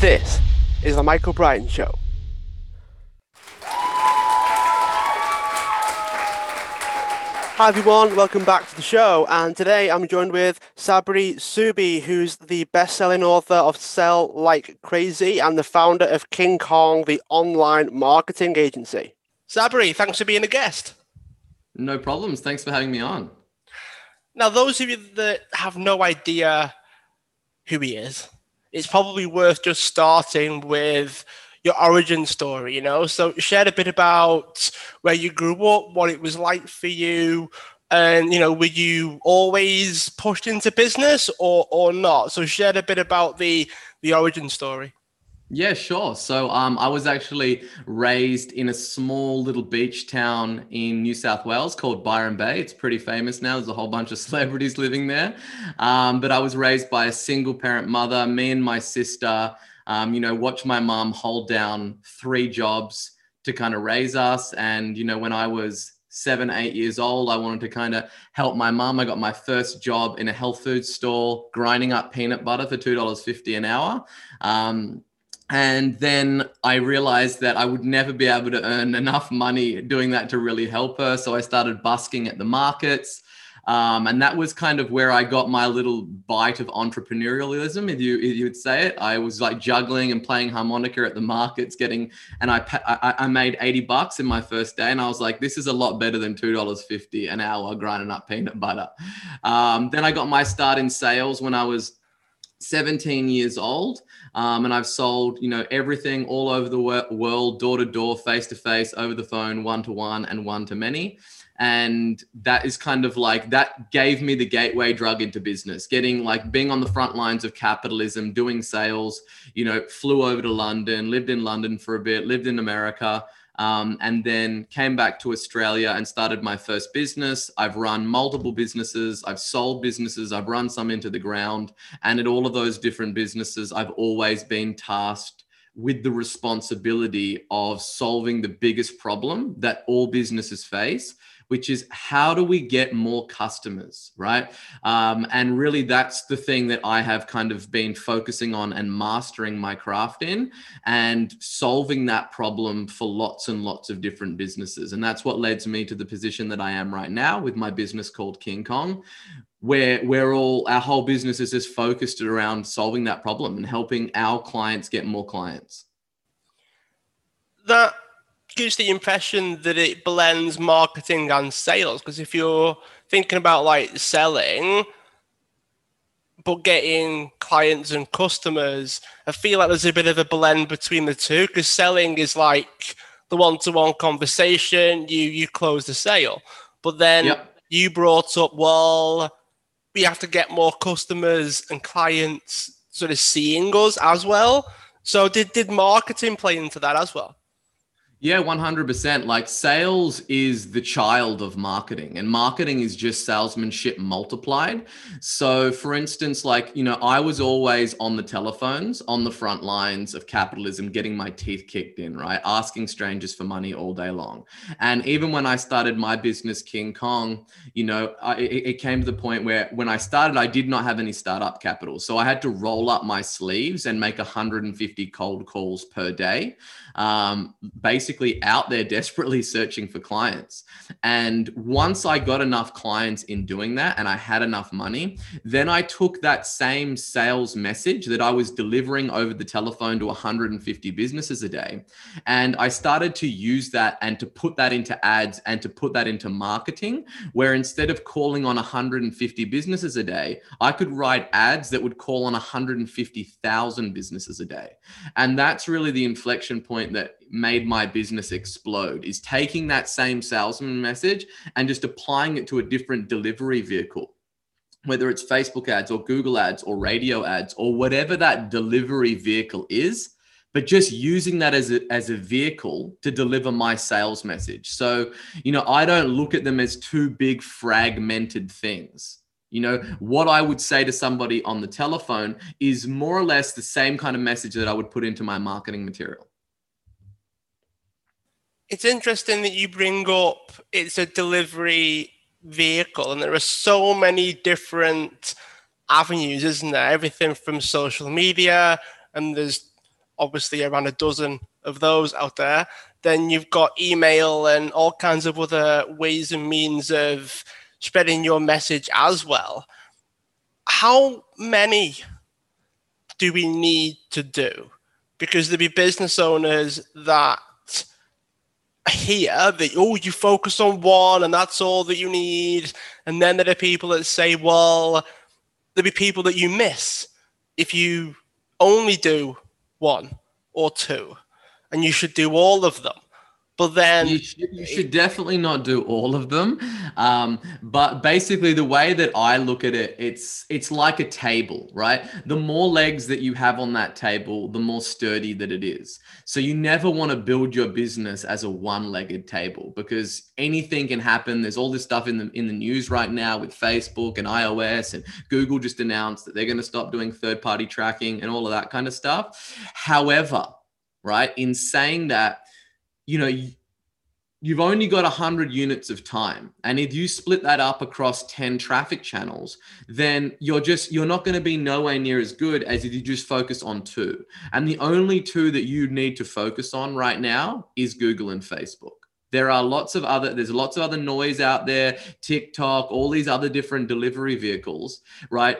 This is the Michael Brian Show. Hi everyone, welcome back to the show. And today I'm joined with Sabri Suby, who's the best-selling author of Sell Like Crazy and the founder of King Kong, the online marketing agency. Sabri, thanks for being a guest. No problems. Thanks for having me on. Now, those of you that have no idea who he is, it's probably worth just starting with your origin story, you know? So share a bit about where you grew up, what it was like for you, and you know, were you always pushed into business or or not? So share a bit about the the origin story. Yeah, sure. So um, I was actually raised in a small little beach town in New South Wales called Byron Bay. It's pretty famous now. There's a whole bunch of celebrities living there. Um, but I was raised by a single parent mother, me and my sister um, you know, watch my mom hold down three jobs to kind of raise us. And, you know, when I was seven, eight years old, I wanted to kind of help my mom. I got my first job in a health food store, grinding up peanut butter for $2.50 an hour. Um, and then I realized that I would never be able to earn enough money doing that to really help her. So I started busking at the markets. Um, and that was kind of where I got my little bite of entrepreneurialism, if you if you would say it. I was like juggling and playing harmonica at the markets, getting, and I I, I made eighty bucks in my first day, and I was like, this is a lot better than two dollars fifty an hour grinding up peanut butter. Um, then I got my start in sales when I was 17 years old um, and i've sold you know everything all over the world door to door face to face over the phone one to one and one to many. And that is kind of like that gave me the gateway drug into business getting like being on the front lines of capitalism doing sales you know flew over to london lived in london for a bit lived in america um, and then came back to australia and started my first business. I've run multiple businesses. I've sold businesses. I've run some into the ground. And at all of those different businesses i've always been tasked with the responsibility of solving the biggest problem that all businesses face which is how do we get more customers, right? Um, and really, that's the thing that I have kind of been focusing on and mastering my craft in and solving that problem for lots and lots of different businesses. And that's what led me to the position that I am right now with my business called King Kong, where we're all our whole business is just focused around solving that problem and helping our clients get more clients. That gives the impression that it blends marketing and sales. Because if you're thinking about like selling, but getting clients and customers, I feel like there's a bit of a blend between the two. Because selling is like the one-to-one conversation, you you close the sale, but then yep. you brought up, well, we have to get more customers and clients sort of seeing us as well. So did did marketing play into that as well? Yeah, 100%. Like sales is the child of marketing, and marketing is just salesmanship multiplied. So, for instance, like, you know, I was always on the telephones, on the front lines of capitalism, getting my teeth kicked in, right? Asking strangers for money all day long. And even when I started my business, King Kong, you know, I, it, came to the point where when I started, I did not have any startup capital. So I had to roll up my sleeves and make 150 cold calls per day. Um, basically, out there desperately searching for clients. And once I got enough clients in doing that and I had enough money, then I took that same sales message that I was delivering over the telephone to 150 businesses a day. And I started to use that and to put that into ads and to put that into marketing, where instead of calling on 150 businesses a day, I could write ads that would call on 150,000 businesses a day. And that's really the inflection point that made my business explode is taking that same salesman message and just applying it to a different delivery vehicle whether it's Facebook ads or Google ads or radio ads or whatever that delivery vehicle is, but just using that as a, as a vehicle to deliver my sales message. So, you know, I don't look at them as two big fragmented things. You know, what I would say to somebody on the telephone is more or less the same kind of message that I would put into my marketing material it's interesting that you bring up it's a delivery vehicle and there are so many different avenues isn't there everything from social media and there's obviously around a dozen of those out there. Then you've got email and all kinds of other ways and means of spreading your message as well. How many do we need to do? Because there'll be business owners that hear that, oh, you focus on one and that's all that you need. And then there are people that say, well, there'll be people that you miss if you only do one or two, and you should do all of them. But then you should, you should, definitely not do all of them. Um, but basically, the way that I look at it, it's it's like a table, right? The more legs that you have on that table, the more sturdy that it is. So you never want to build your business as a one-legged table because anything can happen. There's all this stuff in the in the news right now with Facebook and iOS and Google just announced that they're going to stop doing third-party tracking and all of that kind of stuff. However, right, in saying that you know, you've only got 100 units of time. And if you split that up across 10 traffic channels then you're just you're not going to be nowhere near as good as if you just focus on two. And the only two that you need to focus on right now is google and facebook. There are lots of other there's lots of other noise out there tiktok all these other different delivery vehicles right?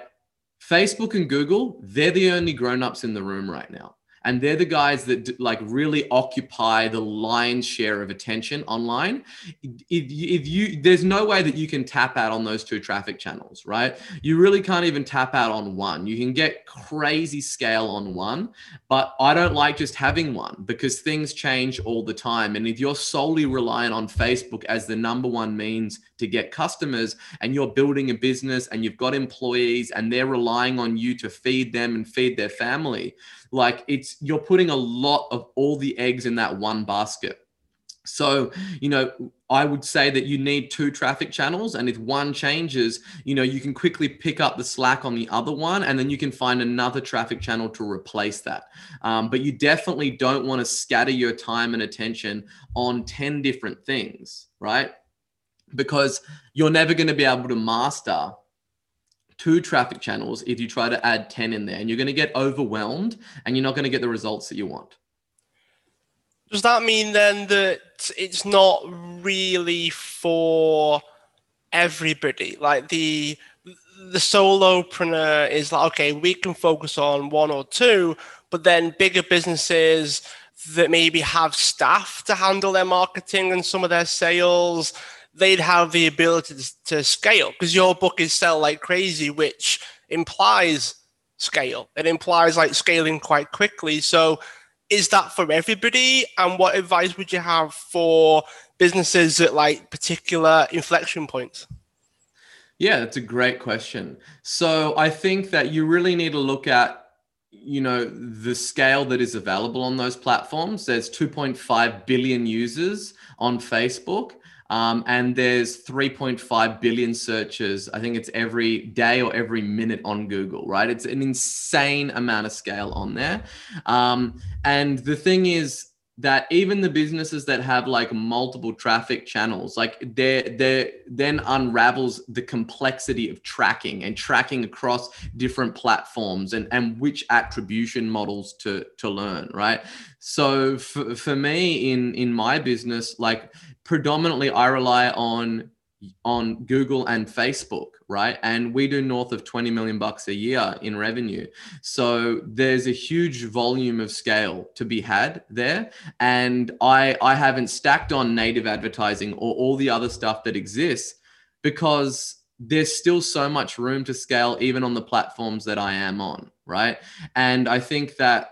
Facebook and google they're the only grown-ups in the room right now and they're the guys that like really occupy the lion's share of attention online. If, if you there's no way that you can tap out on those two traffic channels right? You really can't even tap out on one. You can get crazy scale on one but i don't like just having one because things change all the time. And if you're solely reliant on facebook as the number one means to get customers and you're building a business and you've got employees and they're relying on you to feed them and feed their family like it's you're putting a lot of all the eggs in that one basket so, you know, I would say that you need two traffic channels. And if one changes, you know, you can quickly pick up the slack on the other one and then you can find another traffic channel to replace that. Um, but you definitely don't want to scatter your time and attention on 10 different things, right? Because you're never going to be able to master two traffic channels if you try to add 10 in there and you're going to get overwhelmed and you're not going to get the results that you want. Does that mean then that it's not really for everybody? Like the the solopreneur is like, okay, we can focus on one or two, but then bigger businesses that maybe have staff to handle their marketing and some of their sales they'd have the ability to, to scale because your book is sell like crazy, which implies scale. It implies like scaling quite quickly. So is that for everybody? And what advice would you have for businesses at like particular inflection points? Yeah, that's a great question. So I think that you really need to look at you know the scale that is available on those platforms there's 2.5 billion users on facebook um, and there's 3.5 billion searches. I think it's every day or every minute on Google, right? It's an insane amount of scale on there. Um, and the thing is, that even the businesses that have like multiple traffic channels like they they then unravels the complexity of tracking and tracking across different platforms and and which attribution models to to learn right? So for, for me in in my business like predominantly I rely on on Google and Facebook, right? And we do north of 20 million bucks a year in revenue. So there's a huge volume of scale to be had there. And I I haven't stacked on native advertising or all the other stuff that exists because there's still so much room to scale even on the platforms that I am on, right? And I think that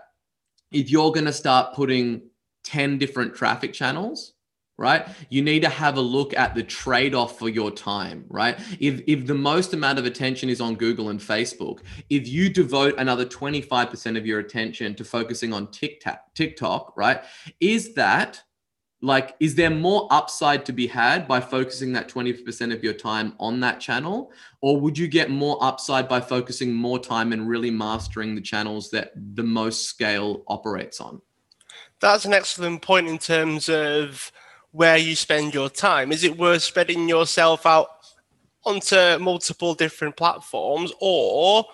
if you're going to start putting 10 different traffic channels right? You need to have a look at the trade-off for your time right? If if the most amount of attention is on google and facebook if you devote another 25% of your attention to focusing on tiktok tiktok right is that like is there more upside to be had by focusing that 20% of your time on that channel? Or would you get more upside by focusing more time and really mastering the channels that the most scale operates on? That's an excellent point in terms of where you spend your time. Is it worth spreading yourself out onto multiple different platforms or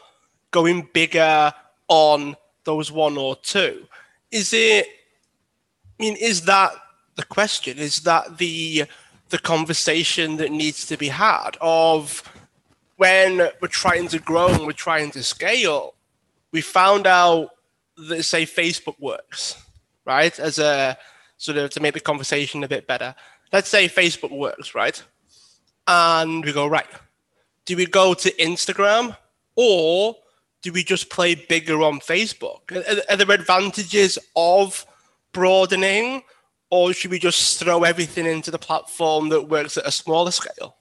going bigger on those one or two? is it? I mean, is that the question? Is that the the conversation that needs to be had of when we're trying to grow and we're trying to scale? We found out that say Facebook works, right? As a sort of to make the conversation a bit better. Let's say Facebook works, right? And we go right. Do we go to Instagram or do we just play bigger on Facebook? Are, are there advantages of broadening, or should we just throw everything into the platform that works at a smaller scale?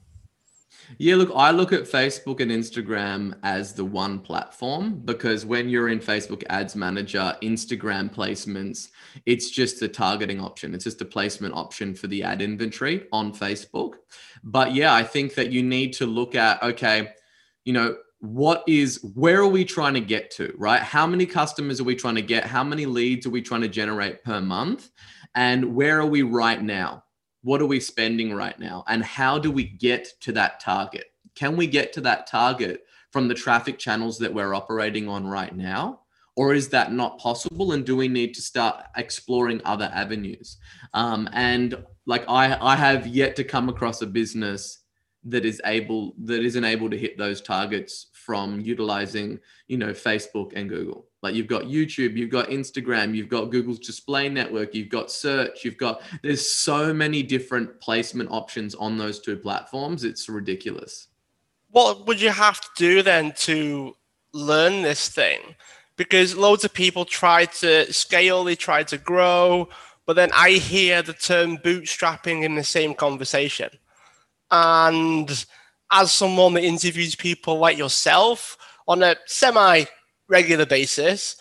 Yeah, look, I look at Facebook and Instagram as the one platform because when you're in Facebook Ads Manager, Instagram placements, it's just a targeting option. It's just a placement option for the ad inventory on Facebook. But yeah, I think that you need to look at, okay, you know, what is where are we trying to get to right? How many customers are we trying to get? How many leads are we trying to generate per month? And where are we right now? What are we spending right now? And how do we get to that target? Can we get to that target from the traffic channels that we're operating on right now or is that not possible? And do we need to start exploring other avenues? Um, and like i i have yet to come across a business that is able that isn't able to hit those targets from utilizing you know facebook and google. Like you've got youtube you've got instagram you've got google's display network you've got search you've got there's so many different placement options on those two platforms it's ridiculous. What would you have to do then to learn this thing because loads of people try to scale they try to grow but then i hear the term bootstrapping in the same conversation and as someone that interviews people like yourself on a semi regular basis,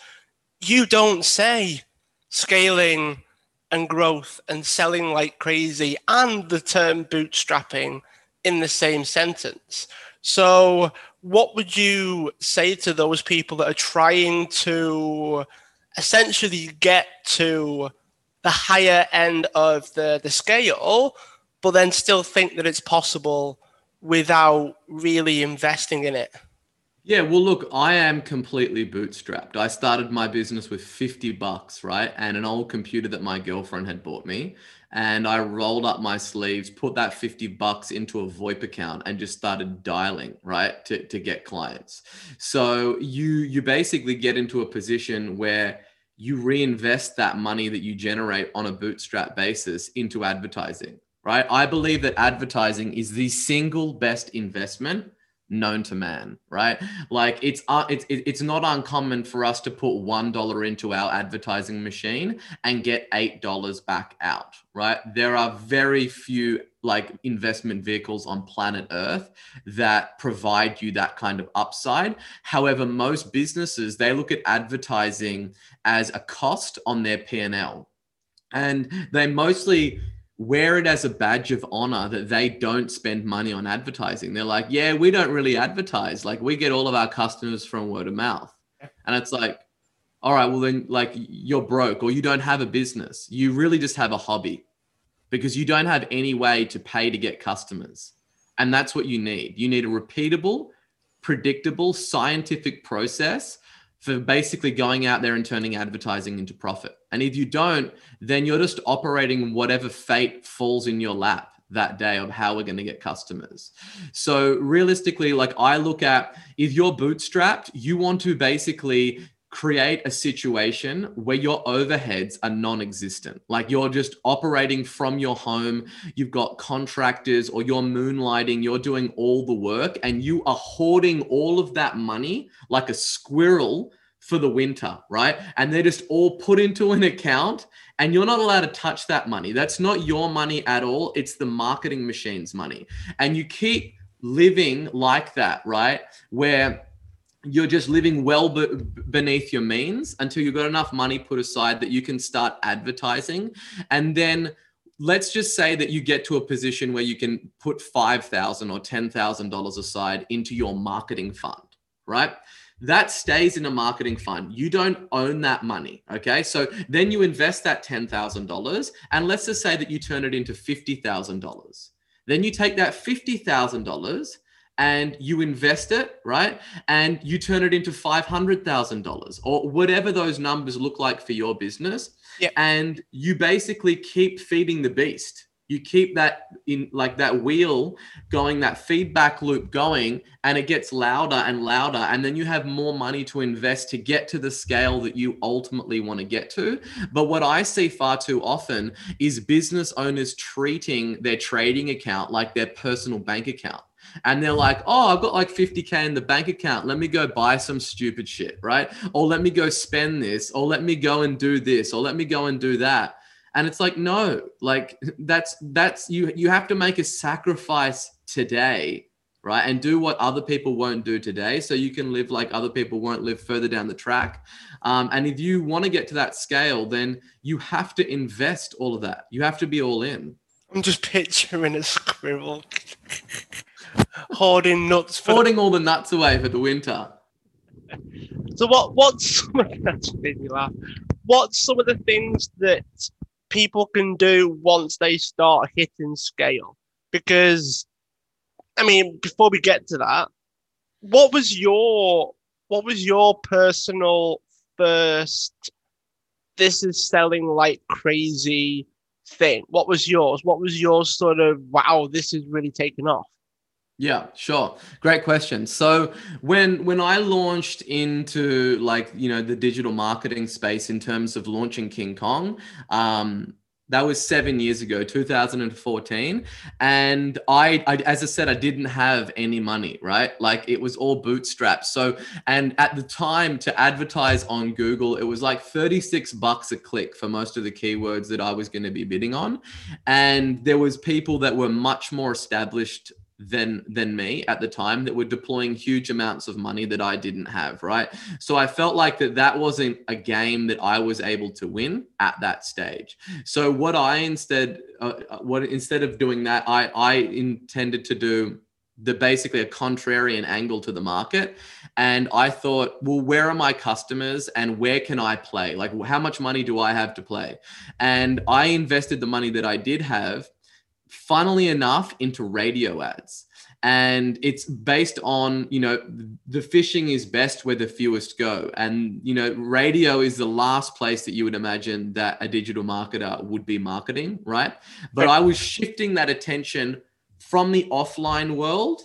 you don't say scaling and growth and selling like crazy and the term bootstrapping in the same sentence. So, what would you say to those people that are trying to essentially get to the higher end of the, the scale, but then still think that it's possible without really investing in it? Yeah, well, look, I am completely bootstrapped. I started my business with 50 bucks, right? And an old computer that my girlfriend had bought me. And I rolled up my sleeves, put that 50 bucks into a VoIP account and just started dialing, right? To, to get clients. So you you basically get into a position where you reinvest that money that you generate on a bootstrap basis into advertising right? I believe that advertising is the single best investment known to man, right? Like it's uh, it's it's not uncommon for us to put one dollar into our advertising machine and get eight dollars back out, right? There are very few like investment vehicles on planet Earth that provide you that kind of upside. However, most businesses they look at advertising as a cost on their P and L, and they mostly wear it as a badge of honor that they don't spend money on advertising. They're like, yeah, we don't really advertise. Like we get all of our customers from word of mouth. And it's like, all right, well then like you're broke or you don't have a business. You really just have a hobby because you don't have any way to pay to get customers. And that's what you need. You need a repeatable, predictable, scientific process for basically going out there and turning advertising into profit. And if you don't, then you're just operating whatever fate falls in your lap that day of how we're going to get customers. So realistically, like I look at if you're bootstrapped, you want to basically create a situation where your overheads are non-existent. Like you're just operating from your home you've got contractors or you're moonlighting you're doing all the work and you are hoarding all of that money like a squirrel for the winter right? And they're just all put into an account and you're not allowed to touch that money. That's not your money at all. It's the marketing machine's money. And you keep living like that right? Where you're just living well be- beneath your means until you've got enough money put aside that you can start advertising. And then let's just say that you get to a position where you can put 5,000 or $10,000 aside into your marketing fund, right? That stays in a marketing fund. You don't own that money. Okay. So then you invest that $10,000 and let's just say that you turn it into $50,000. Then you take that $50,000 and you invest it, right? And you turn it into $500,000 or whatever those numbers look like for your business. And you basically keep feeding the beast. You keep that in like that wheel going that feedback loop going and it gets louder and louder. And then you have more money to invest to get to the scale that you ultimately want to get to. But what i see far too often is business owners treating their trading account like their personal bank account and they're like, oh, I've got like 50K in the bank account. Let me go buy some stupid shit, right? Or let me go spend this, or let me go and do this, or let me go and do that. And it's like no like that's that's you you have to make a sacrifice today right? And do what other people won't do today so you can live like other people won't live further down the track. Um, and if you want to get to that scale then you have to invest all of that. You have to be all in. I'm just picturing a squirrel hoarding nuts for hoarding all the nuts away for the winter so what what's that's made me laugh what's some of the things that people can do once they start hitting scale. Because, I mean, before we get to that, what was your what was your personal first? This is selling like crazy thing. What was yours? What was your sort of wow? This is really taking off. Yeah, sure. Great question. So when when I launched into like you know the digital marketing space in terms of launching King Kong, um, that was seven years ago, 2014, and I, I, as I said, I didn't have any money, right? Like it was all bootstrapped. So and at the time to advertise on Google, it was like 36 bucks a click for most of the keywords that I was going to be bidding on, and there was people that were much more established than than me at the time that were deploying huge amounts of money that I didn't have right? So I felt like that that wasn't a game that I was able to win at that stage. So what I instead uh, uh what instead of doing that I I intended to do the basically a contrarian angle to the market. And i thought well where are my customers and where can i play? Like how much money do i have to play? And i invested the money that i did have funnily enough, into radio ads. And it's based on, you know, the fishing is best where the fewest go. And, you know, radio is the last place that you would imagine that a digital marketer would be marketing, right? But I was shifting that attention from the offline world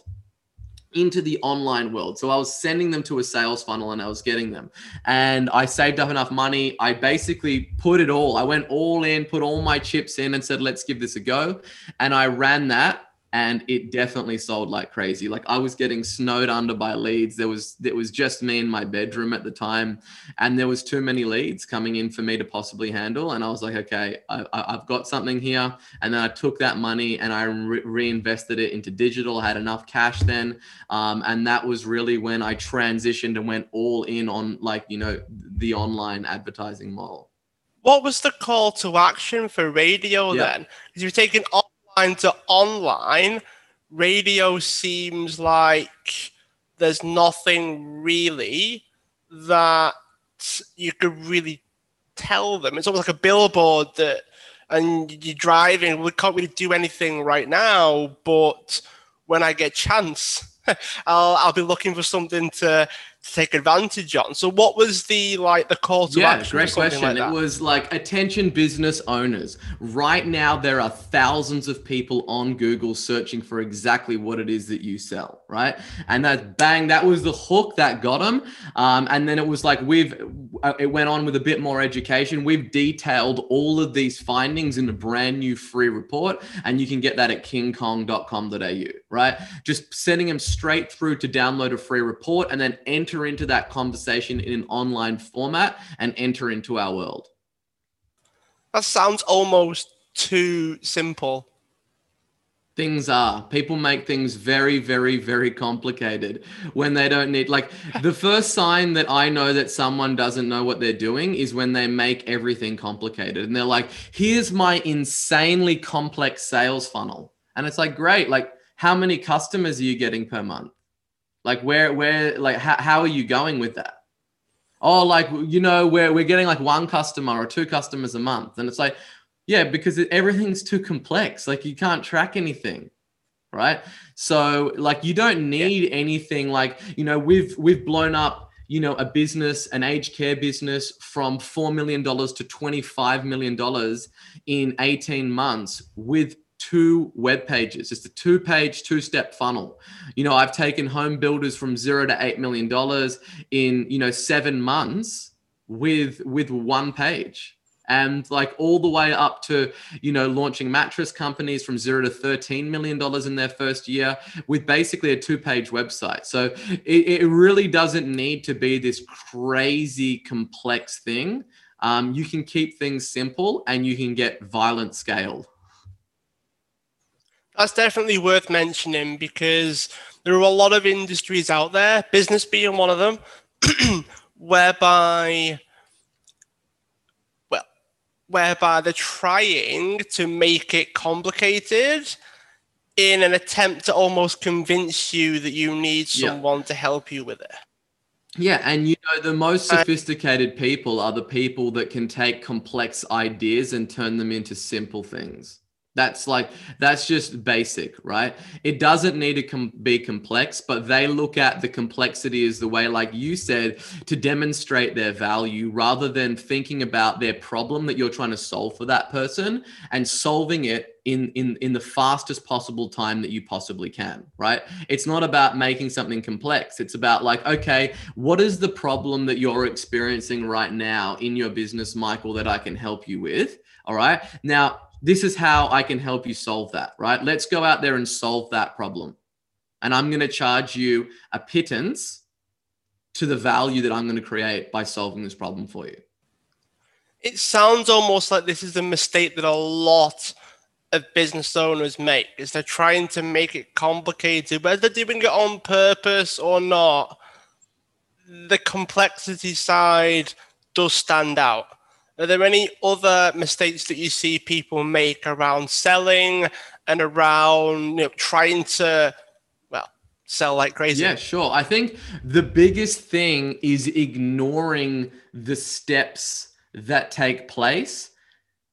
into the online world. So I was sending them to a sales funnel and I was getting them. And I saved up enough money. I basically put it all, I went all in, put all my chips in and said, let's give this a go. And I ran that and it definitely sold like crazy. Like I was getting snowed under by leads. There was it was just me in my bedroom at the time, and there was too many leads coming in for me to possibly handle. And I was like, okay, I, have got something here. And then I took that money and I re- reinvested it into digital. I had enough cash then, um, and that was really when I transitioned and went all in on like you know the online advertising model. What was the call to action for radio yeah. then? Because you're taking all offline to online, radio seems like there's nothing really that you could really tell them. It's almost like a billboard that, and you're driving. We can't really do anything right now, but when I get chance, I'll I'll be looking for something to take advantage on. So what was the like the call to yeah, action? Great question. Like it was like attention business owners. Right now there are thousands of people on Google searching for exactly what it is that you sell, right? And that bang, that was the hook that got them. Um, and then it was like we've uh, it went on with a bit more education. We've detailed all of these findings in a brand new free report, and you can get that at kingkong.com.au, right? Just sending them straight through to download a free report and then enter enter into that conversation in an online format and enter into our world. That sounds almost too simple. Things are. People make things very, very, very complicated when they don't need. Like, the first sign that I know that someone doesn't know what they're doing is when they make everything complicated. And they're like, here's my insanely complex sales funnel. And it's like, great. Like, how many customers are you getting per month? Like where where like how, how are you going with that? Oh, like you know, we're we're getting like one customer or two customers a month. And it's like, yeah, because everything's too complex. Like you can't track anything. right? So like you don't need yeah. anything like, you know, we've we've blown up, you know, a business, an aged care business from 4 million dollars to 25 million dollars in 18 months with two web pages. Just a two page two step funnel. You know i've taken home builders from 0 to 8 million dollars in you know 7 months with with one page. And like all the way up to you know launching mattress companies from 0 to 13 million dollars in their first year with basically a two page website. So it, it really doesn't need to be this crazy complex thing. Um, you can keep things simple and you can get violent scale that's definitely worth mentioning because there are a lot of industries out there, business being one of them, whereby well, whereby they're trying to make it complicated in an attempt to almost convince you that you need someone yeah. to help you with it. Yeah, and you know, the most sophisticated people are the people that can take complex ideas and turn them into simple things. That's like that's just basic, right? It doesn't need to com- be complex, but they look at the complexity as the way, like you said, to demonstrate their value rather than thinking about their problem that you're trying to solve for that person and solving it in in in the fastest possible time that you possibly can, right? It's not about making something complex. It's about like, okay, what is the problem that you're experiencing right now in your business, Michael, that I can help you with? All right. Now, this is how I can help you solve that, right? Let's go out there and solve that problem. And I'm going to charge you a pittance to the value that I'm going to create by solving this problem for you. It sounds almost like this is a mistake that a lot of business owners make is they're trying to make it complicated, whether they're doing it on purpose or not. The complexity side does stand out. Are there any other mistakes that you see people make around selling and around you know, trying to, well, sell like crazy? Yeah, sure. I think the biggest thing is ignoring the steps that take place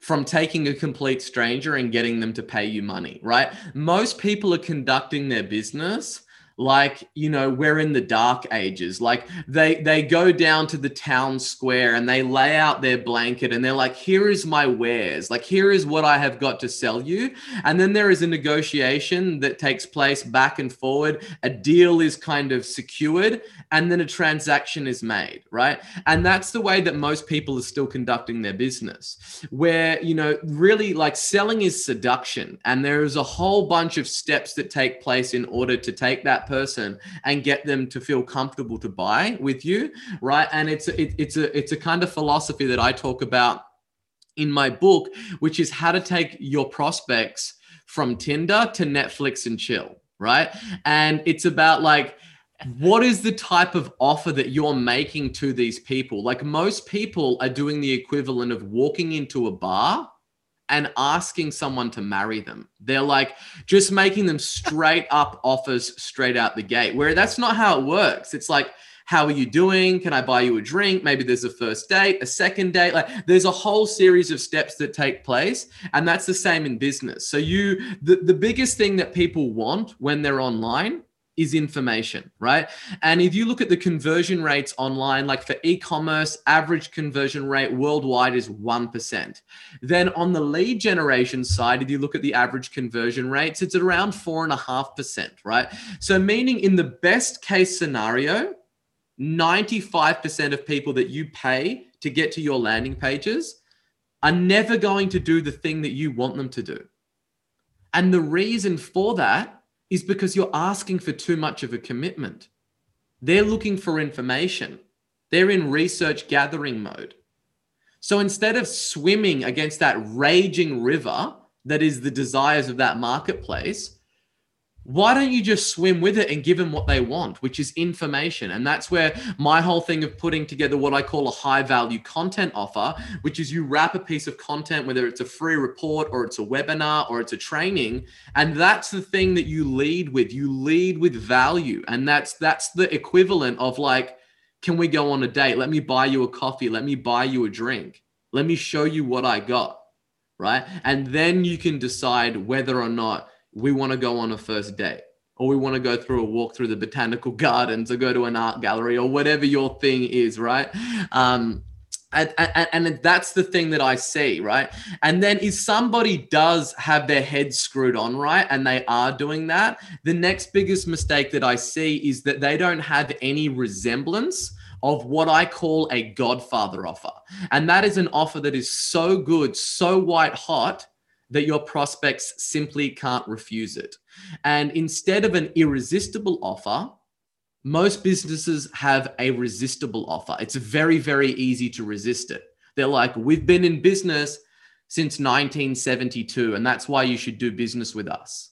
from taking a complete stranger and getting them to pay you money, right? Most people are conducting their business like you know we're in the dark ages. Like they they go down to the town square and they lay out their blanket and they're like here is my wares. Like here is what i have got to sell you. And then there is a negotiation that takes place back and forward. A deal is kind of secured and then a transaction is made right? And that's the way that most people are still conducting their business where you know really like selling is seduction and there is a whole bunch of steps that take place in order to take that person and get them to feel comfortable to buy with you, right? And it's it, it's a it's a kind of philosophy that I talk about in my book, which is how to take your prospects from Tinder to Netflix and chill, right? And it's about like what is the type of offer that you're making to these people? Like most people are doing the equivalent of walking into a bar and asking someone to marry them. They're like just making them straight up offers straight out the gate, where that's not how it works. It's like, how are you doing? Can I buy you a drink? Maybe there's a first date, a second date. Like there's a whole series of steps that take place. And that's the same in business. So you the, the biggest thing that people want when they're online is information, right? And if you look at the conversion rates online, like for e commerce, average conversion rate worldwide is 1%. Then on the lead generation side, if you look at the average conversion rates, it's around 4.5%, right? So, meaning in the best case scenario, 95% of people that you pay to get to your landing pages are never going to do the thing that you want them to do. And the reason for that is because you're asking for too much of a commitment. They're looking for information, they're in research gathering mode. So instead of swimming against that raging river that is the desires of that marketplace, why don't you just swim with it and give them what they want, which is information? And that's where my whole thing of putting together what I call a high value content offer, which is you wrap a piece of content, whether it's a free report or it's a webinar or it's a training. And that's the thing that you lead with. You lead with value. And that's that's the equivalent of like, can we go on a date? Let me buy you a coffee. Let me buy you a drink. Let me show you what I got. Right. And then you can decide whether or not we want to go on a first date or we want to go through a walk through the botanical gardens or go to an art gallery or whatever your thing is, right? Um, and, and, and, that's the thing that I see, right? And then if somebody does have their head screwed on, right, and they are doing that, the next biggest mistake that I see is that they don't have any resemblance of what I call a Godfather offer. And that is an offer that is so good, so white hot that your prospects simply can't refuse it. And instead of an irresistible offer, most businesses have a resistible offer. It's very, very easy to resist it. They're like, we've been in business since 1972, and that's why you should do business with us,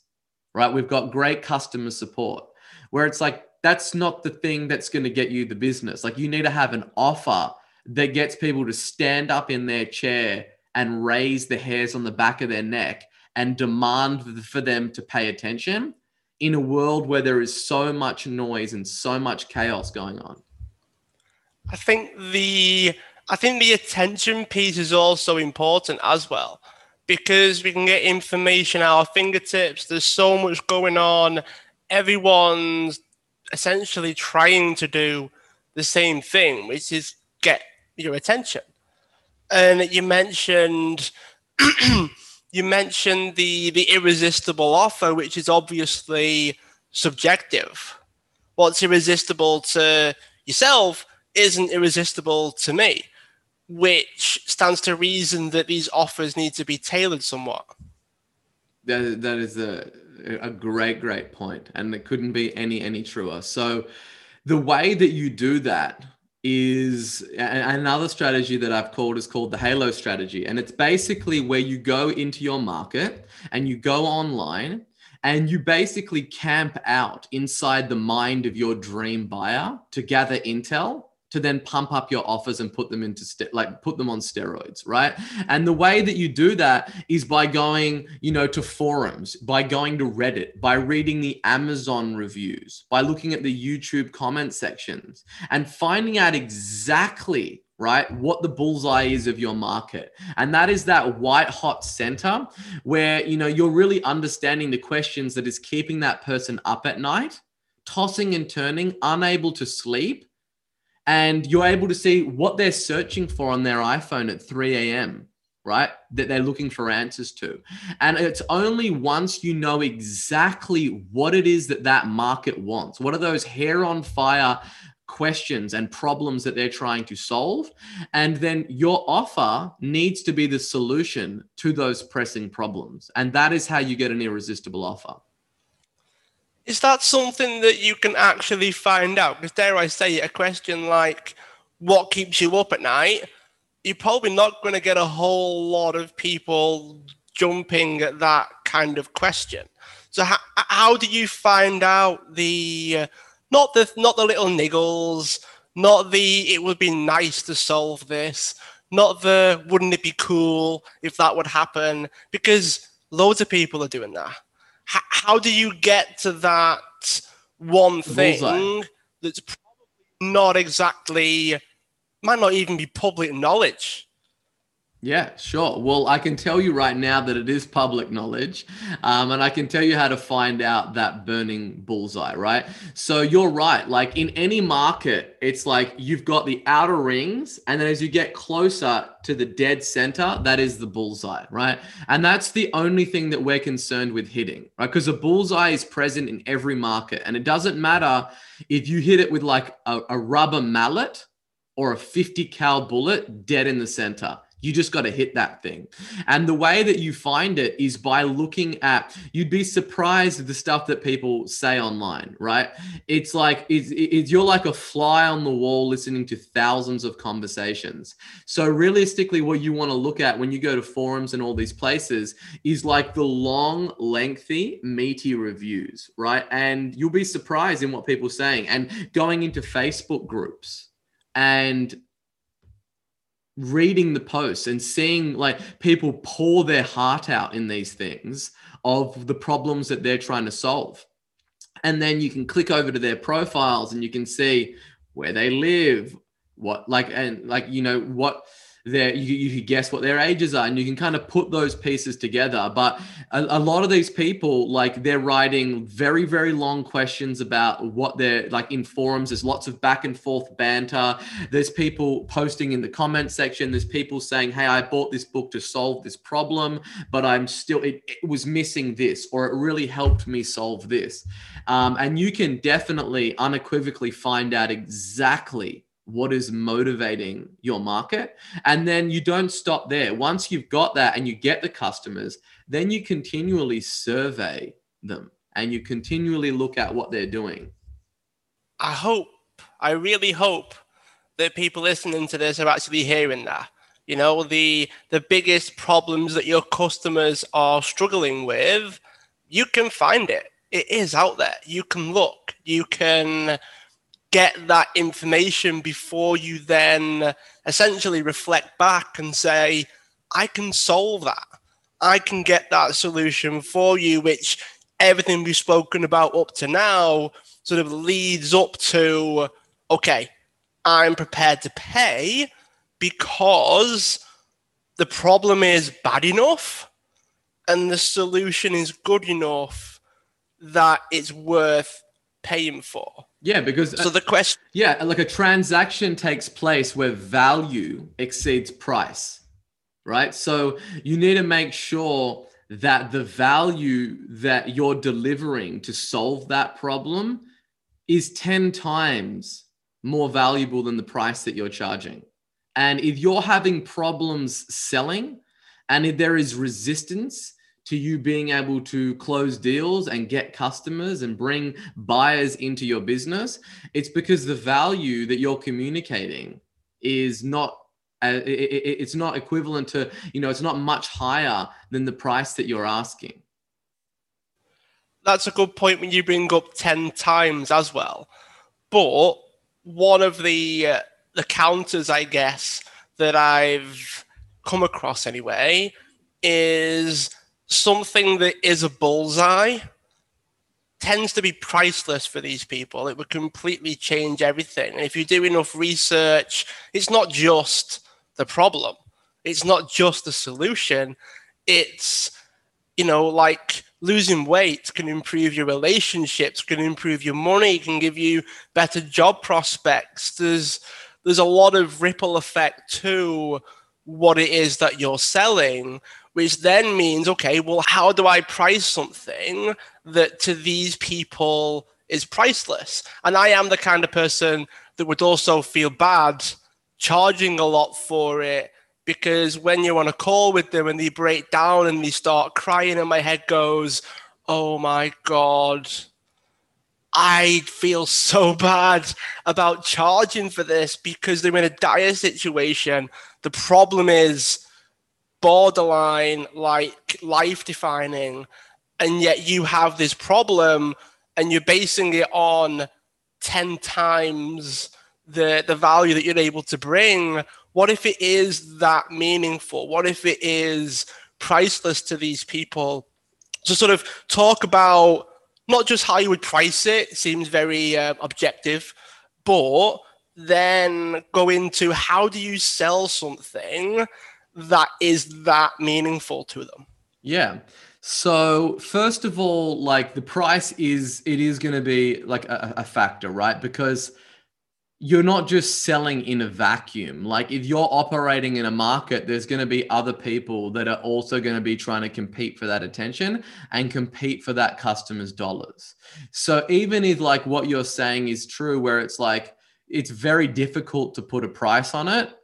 right? We've got great customer support. Where it's like, that's not the thing that's going to get you the business. Like, you need to have an offer that gets people to stand up in their chair and raise the hairs on the back of their neck and demand for them to pay attention in a world where there is so much noise and so much chaos going on? I think the I think the attention piece is also important as well because we can get information at our fingertips. There's so much going on. Everyone's essentially trying to do the same thing, which is get your attention. And you mentioned you mentioned the the irresistible offer, which is obviously subjective. What's irresistible to yourself isn't irresistible to me, which stands to reason that these offers need to be tailored somewhat. That that is a a great great point, and it couldn't be any any truer. So, the way that you do that is another strategy that I've called is called the halo strategy. And it's basically where you go into your market and you go online and you basically camp out inside the mind of your dream buyer to gather intel to then pump up your offers and put them into st- like put them on steroids right and the way that you do that is by going you know to forums by going to reddit by reading the amazon reviews by looking at the youtube comment sections and finding out exactly right? What the bullseye is of your market. And that is that white hot center where, you know, you're really understanding the questions that is keeping that person up at night, tossing and turning, unable to sleep, and you're able to see what they're searching for on their iPhone at 3 a.m., right? That they're looking for answers to. And it's only once you know exactly what it is that that market wants, what are those hair on fire questions and problems that they're trying to solve. And then your offer needs to be the solution to those pressing problems. And that is how you get an irresistible offer. Is that something that you can actually find out? Because dare I say, a question like, "What keeps you up at night?" You're probably not going to get a whole lot of people jumping at that kind of question. So how, how do you find out the uh, not the not the little niggles, not the it would be nice to solve this, not the wouldn't it be cool if that would happen? Because loads of people are doing that how, how do you get to that one thing Bullseye. that's probably not exactly might not even be public knowledge yeah, sure. Well, I can tell you right now that it is public knowledge, um, and I can tell you how to find out that burning bullseye, right? So you're right. Like in any market, it's like you've got the outer rings, and then as you get closer to the dead center, that is the bullseye, right? And that's the only thing that we're concerned with hitting, right? Because a bullseye is present in every market, and it doesn't matter if you hit it with like a, a rubber mallet or a 50 cal bullet dead in the center you just got to hit that thing. And the way that you find it is by looking at, you'd be surprised at the stuff that people say online, right? It's like, it's, it's, you're like a fly on the wall listening to thousands of conversations. So, realistically, what you want to look at when you go to forums and all these places is like the long, lengthy, meaty reviews, right? And you'll be surprised in what people are saying and going into Facebook groups and reading the posts and seeing like people pour their heart out in these things of the problems that they're trying to solve. And then you can click over to their profiles and you can see where they live, what like and like you know what their you, you can guess what their ages are and you can kind of put those pieces together. But a, a, lot of these people like they're writing very very long questions about what they're like in forums. There's lots of back and forth banter. There's people posting in the comment section. There's people saying hey i bought this book to solve this problem but i'm still it, it was missing this or it really helped me solve this. Um, and you can definitely unequivocally find out exactly what is motivating your market. And then you don't stop there. Once you've got that and you get the customers, then you continually survey them and you continually look at what they're doing. I hope, I really hope that people listening to this are actually hearing that. You know, the the biggest problems that your customers are struggling with, you can find it. It is out there. You can look. You can get that information before you then essentially reflect back and say, I can solve that. I can get that solution for you, which everything we've spoken about up to now sort of leads up to okay, I'm prepared to pay because the problem is bad enough and the solution is good enough that it's worth paying for. Yeah, because so uh, the question, yeah, like a transaction takes place where value exceeds price, right? So you need to make sure that the value that you're delivering to solve that problem is 10 times more valuable than the price that you're charging. And if you're having problems selling and if there is resistance, to you being able to close deals and get customers and bring buyers into your business, it's because the value that you're communicating is not uh, it's not equivalent to you know it's not much higher than the price that you're asking. That's a good point when you bring up 10 times as well. But one of the uh, the counters i guess that i've come across anyway is something that is a bullseye tends to be priceless for these people. It would completely change everything. And if you do enough research, it's not just the problem, it's not just the solution. It's, you know, like losing weight can improve your relationships, can improve your money, can give you better job prospects. There's there's a lot of ripple effect to what it is that you're selling which then means, okay, well, how do I price something that to these people is priceless? And I am the kind of person that would also feel bad charging a lot for it because when you're on a call with them and they break down and they start crying, and my head goes, oh my God. I feel so bad about charging for this because they're in a dire situation. The problem is borderline like life defining and yet you have this problem and you're basing it on 10 times the the value that you're able to bring. What if it is that meaningful? What if it is priceless to these people? To sort of talk about not just how you would price it, it seems very uh, objective but then go into how do you sell something that is that meaningful to them? Yeah. So first of all, like the price is it is going to be like a, a, factor, right? Because you're not just selling in a vacuum. Like if you're operating in a market, there's going to be other people that are also going to be trying to compete for that attention and compete for that customer's dollars. So even if like what you're saying is true, where it's like it's very difficult to put a price on it,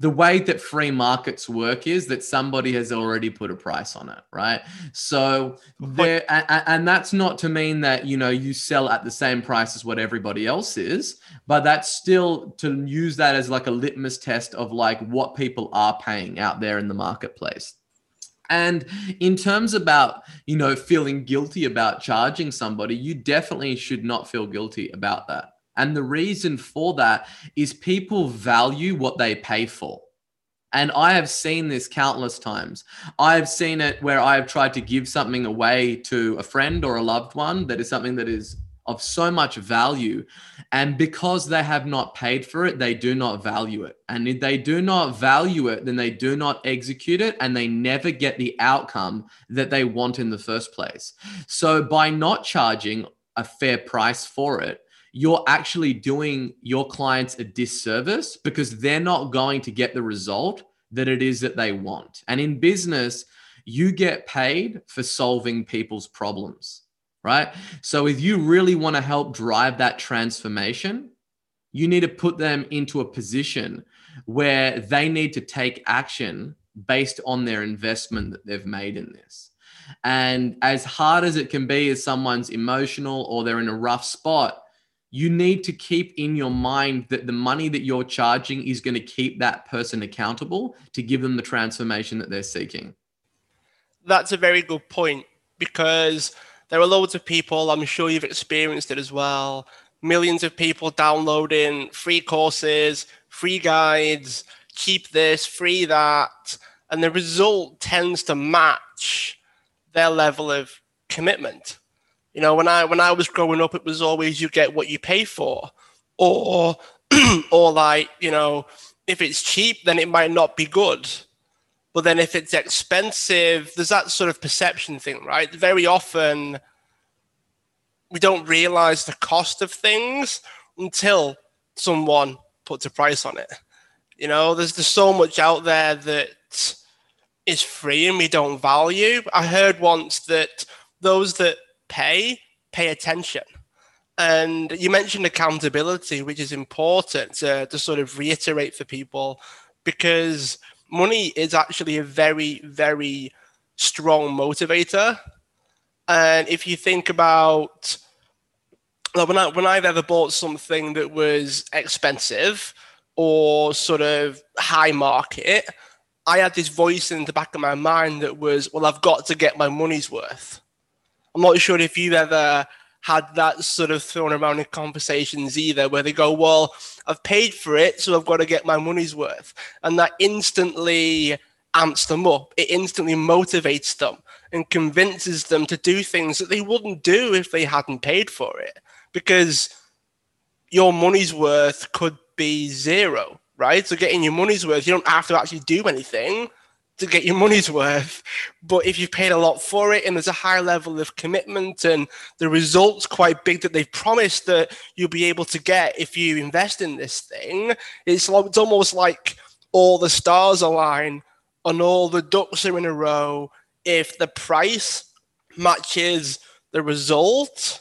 the way that free markets work is that somebody has already put a price on it right? So there and, and, that's not to mean that you know you sell at the same price as what everybody else is but that's still to use that as like a litmus test of like what people are paying out there in the marketplace. And in terms about you know feeling guilty about charging somebody you definitely should not feel guilty about that and the reason for that is people value what they pay for. And I have seen this countless times. I have seen it where I have tried to give something away to a friend or a loved one that is something that is of so much value. And because they have not paid for it, they do not value it. And if they do not value it, then they do not execute it and they never get the outcome that they want in the first place. So by not charging a fair price for it, you're actually doing your clients a disservice because they're not going to get the result that it is that they want. And in business, you get paid for solving people's problems, right? So if you really want to help drive that transformation, you need to put them into a position where they need to take action based on their investment that they've made in this. And as hard as it can be as someone's emotional or they're in a rough spot, you need to keep in your mind that the money that you're charging is going to keep that person accountable to give them the transformation that they're seeking. That's a very good point because there are loads of people, I'm sure you've experienced it as well, millions of people downloading free courses, free guides, keep this, free that, and the result tends to match their level of commitment. You know, when I when I was growing up, it was always you get what you pay for, or or like you know, if it's cheap, then it might not be good. But then if it's expensive, there's that sort of perception thing, right? Very often we don't realize the cost of things until someone puts a price on it. You know, there's there's so much out there that is free and we don't value. I heard once that those that pay, pay attention. And you mentioned accountability, which is important to, to sort of reiterate for people because money is actually a very, very strong motivator. And if you think about like when I when I've ever bought something that was expensive or sort of high market, I had this voice in the back of my mind that was, well, I've got to get my money's worth. I'm not sure if you've ever had that sort of thrown around in conversations either, where they go, Well, I've paid for it, so I've got to get my money's worth. And that instantly amps them up. It instantly motivates them and convinces them to do things that they wouldn't do if they hadn't paid for it. Because your money's worth could be zero, right? So getting your money's worth, you don't have to actually do anything to get your money's worth. But if you've paid a lot for it and there's a high level of commitment and the results quite big that they've promised that you'll be able to get if you invest in this thing, it's, like, it's almost like all the stars align and all the ducks are in a row. If the price matches the result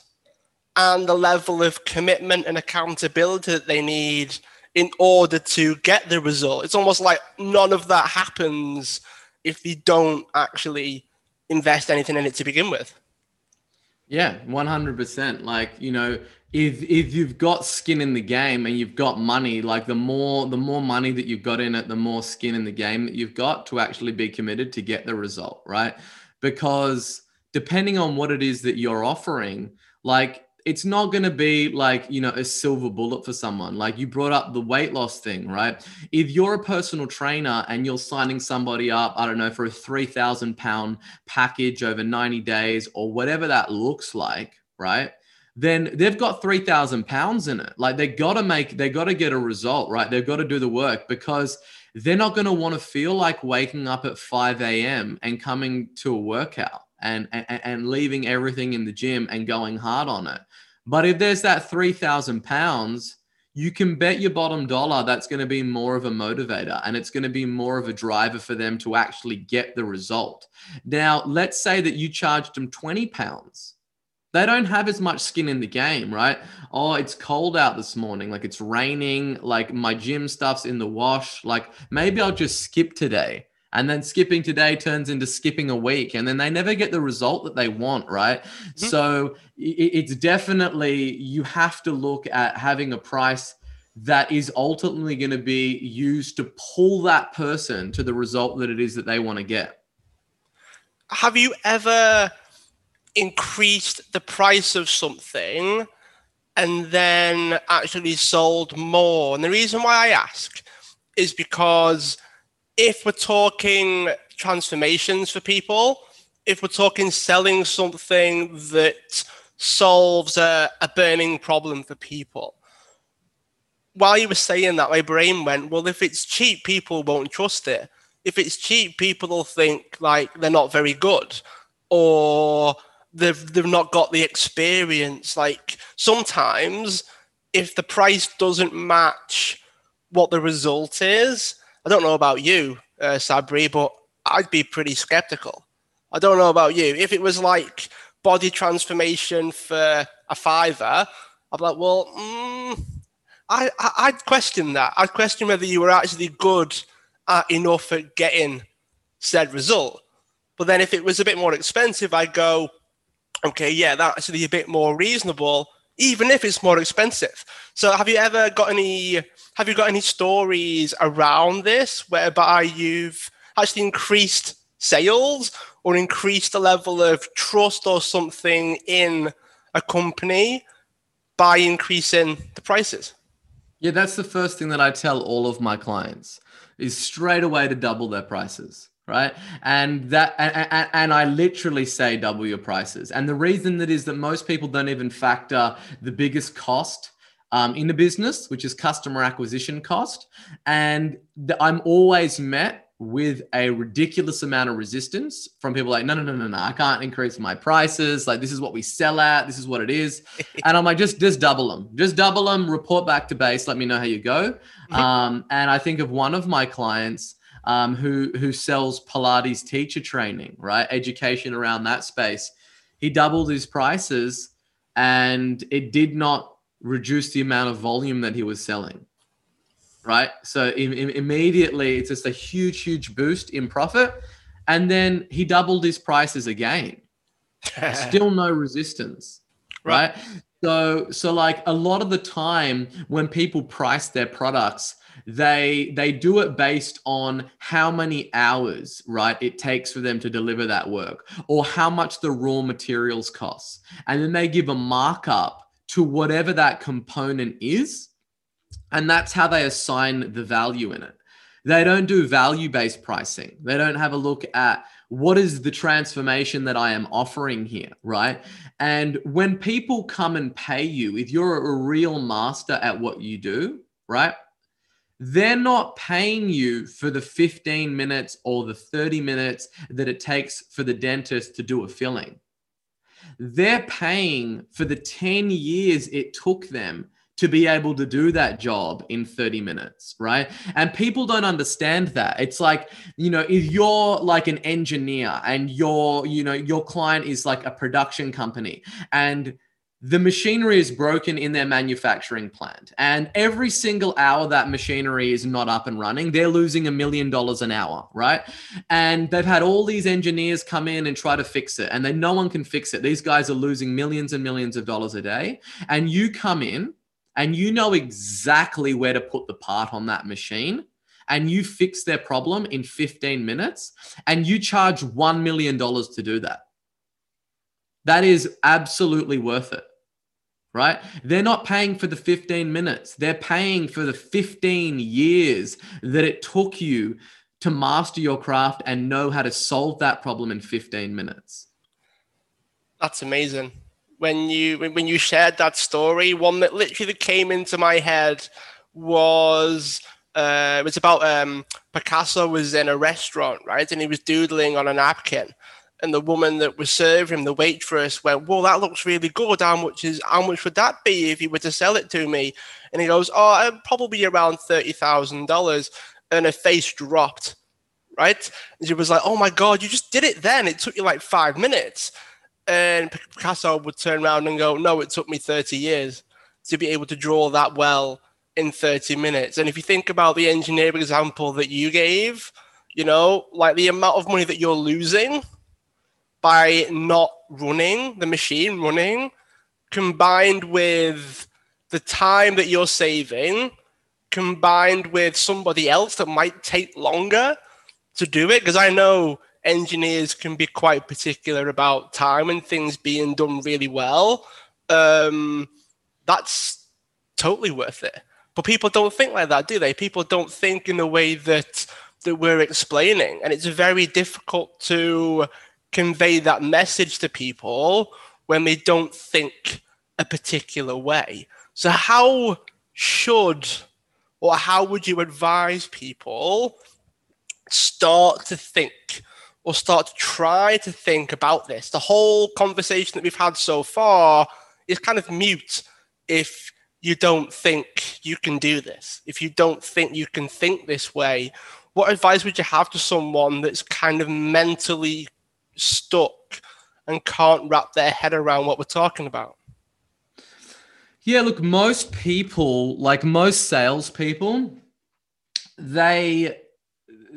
and the level of commitment and accountability that they need in order to get the result. It's almost like none of that happens if you don't actually invest anything in it to begin with. Yeah, 100%. Like, you know, if if you've got skin in the game and you've got money, like the more the more money that you've got in it, the more skin in the game that you've got to actually be committed to get the result, right? Because depending on what it is that you're offering, like it's not going to be like you know a silver bullet for someone. Like you brought up the weight loss thing right? If you're a personal trainer and you're signing somebody up i don't know for a 3000 pound package over 90 days or whatever that looks like right? Then they've got 3000 pounds in it. Like they got to make they got to get a result right? They've got to do the work because they're not going to want to feel like waking up at 5 a.m and coming to a workout and, and, and leaving everything in the gym and going hard on it. But if there's that 3,000 pounds, you can bet your bottom dollar that's going to be more of a motivator and it's going to be more of a driver for them to actually get the result. Now, let's say that you charged them 20 pounds. They don't have as much skin in the game, right? Oh, it's cold out this morning. Like it's raining. Like my gym stuff's in the wash. Like maybe I'll just skip today and then skipping today turns into skipping a week and then they never get the result that they want right? Mm-hmm. so it's definitely you have to look at having a price that is ultimately going to be used to pull that person to the result that it is that they want to get. Have you ever increased the price of something and then actually sold more? And the reason why i ask is because if we're talking transformations for people, if we're talking selling something that solves a, a burning problem for people. While you were saying that, my brain went, well, if it's cheap, people won't trust it. If it's cheap, people will think like they're not very good or they've they've not got the experience. Like sometimes if the price doesn't match what the result is, I don't know about you, uh, Sabri, but I'd be pretty skeptical. I don't know about you. If it was like body transformation for a fiver, I'd be like, well, mm, I, I would question that. I'd question whether you were actually good at enough at getting said result. But then if it was a bit more expensive, I'd go, okay, yeah, that's actually a bit more reasonable, even if it's more expensive. So have you ever got any have you got any stories around this whereby you've actually increased sales or increased the level of trust or something in a company by increasing the prices? Yeah, that's the first thing that I tell all of my clients is straight away to double their prices right? And that and, and, i literally say double your prices. And the reason that is that most people don't even factor the biggest cost um, in the business which is customer acquisition cost. And the, i'm always met with a ridiculous amount of resistance from people like no no no no no i can't increase my prices. Like this is what we sell at. This is what it is. And i'm like just just double them just double them report back to base. Let me know how you go. Um, and i think of one of my clients um, who who sells Pilates teacher training, right? Education around that space. He doubled his prices, and it did not reduce the amount of volume that he was selling. Right. So Im- immediately, it's just a huge, huge boost in profit, and then he doubled his prices again. Still no resistance. right? right? So, so like a lot of the time when people price their products, they they do it based on how many hours right it takes for them to deliver that work or how much the raw materials cost and then they give a markup to whatever that component is and that's how they assign the value in it they don't do value based pricing they don't have a look at what is the transformation that I am offering here, right? And when people come and pay you, if you're a real master at what you do, right? They're not paying you for the 15 minutes or the 30 minutes that it takes for the dentist to do a filling. They're paying for the 10 years it took them to be able to do that job in 30 minutes, right? And people don't understand that. It's like, you know, if you're like an engineer and your, you know, your client is like a production company and the machinery is broken in their manufacturing plant and every single hour that machinery is not up and running they're losing a million dollars an hour right? And they've had all these engineers come in and try to fix it and then no one can fix it. These guys are losing millions and millions of dollars a day and you come in and you know exactly where to put the part on that machine and you fix their problem in 15 minutes and you charge $1 million to do that. That is absolutely worth it right? They're not paying for the 15 minutes. They're paying for the 15 years that it took you to master your craft and know how to solve that problem in 15 minutes. That's amazing. When you when you shared that story, one that literally came into my head was uh, it was about um, Picasso was in a restaurant, right, and he was doodling on a napkin, and the woman that was serving the waitress, went, "Well, that looks really good. How much is? How much would that be if you were to sell it to me?" And he goes, "Oh, uh, probably around thirty thousand dollars." And her face dropped, right? And she was like, "Oh my god, you just did it then! It took you like five minutes." And Picasso would turn around and go, "No, it took me thirty years to be able to draw that well in thirty minutes." And if you think about the engineering example that you gave, you know, like the amount of money that you're losing by not running the machine running combined with the time that you're saving combined with somebody else that might take longer to do it. Because i know engineers can be quite particular about time and things being done really well. Um, that's totally worth it. But people don't think like that do they? People don't think in the way that that we're explaining. And it's very difficult to convey that message to people when they don't think a particular way. So, how should or how would you advise people start to think or start to try to think about this? The whole conversation that we've had so far is kind of mute if you don't think you can do this, if you don't think you can think this way. What advice would you have to someone that's kind of mentally stuck and can't wrap their head around what we're talking about? Yeah, look, most people, like most salespeople, they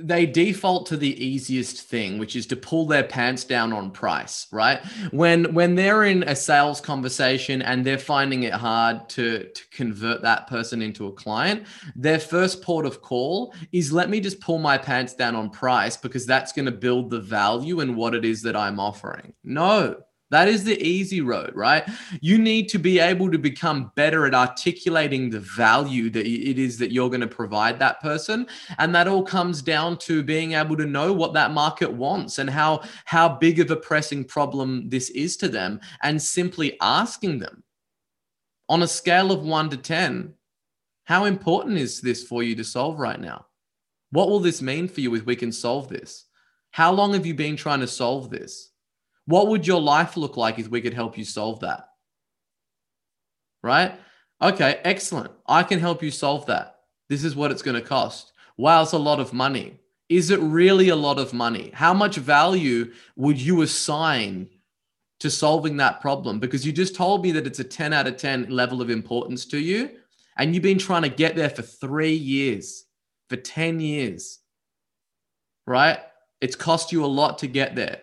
they default to the easiest thing which is to pull their pants down on price right? When when they're in a sales conversation and they're finding it hard to to convert that person into a client their first port of call is let me just pull my pants down on price because that's going to build the value in what it is that i'm offering. No that is the easy road, right? You need to be able to become better at articulating the value that it is that you're going to provide that person. And that all comes down to being able to know what that market wants and how, how big of a pressing problem this is to them and simply asking them on a scale of one to 10, how important is this for you to solve right now? What will this mean for you if we can solve this? How long have you been trying to solve this? What would your life look like if we could help you solve that? Right? Okay, excellent. I can help you solve that. This is what it's going to cost. Wow, it's a lot of money. Is it really a lot of money? How much value would you assign to solving that problem? Because you just told me that it's a 10 out of 10 level of importance to you. And you've been trying to get there for three years, for 10 years, right? It's cost you a lot to get there.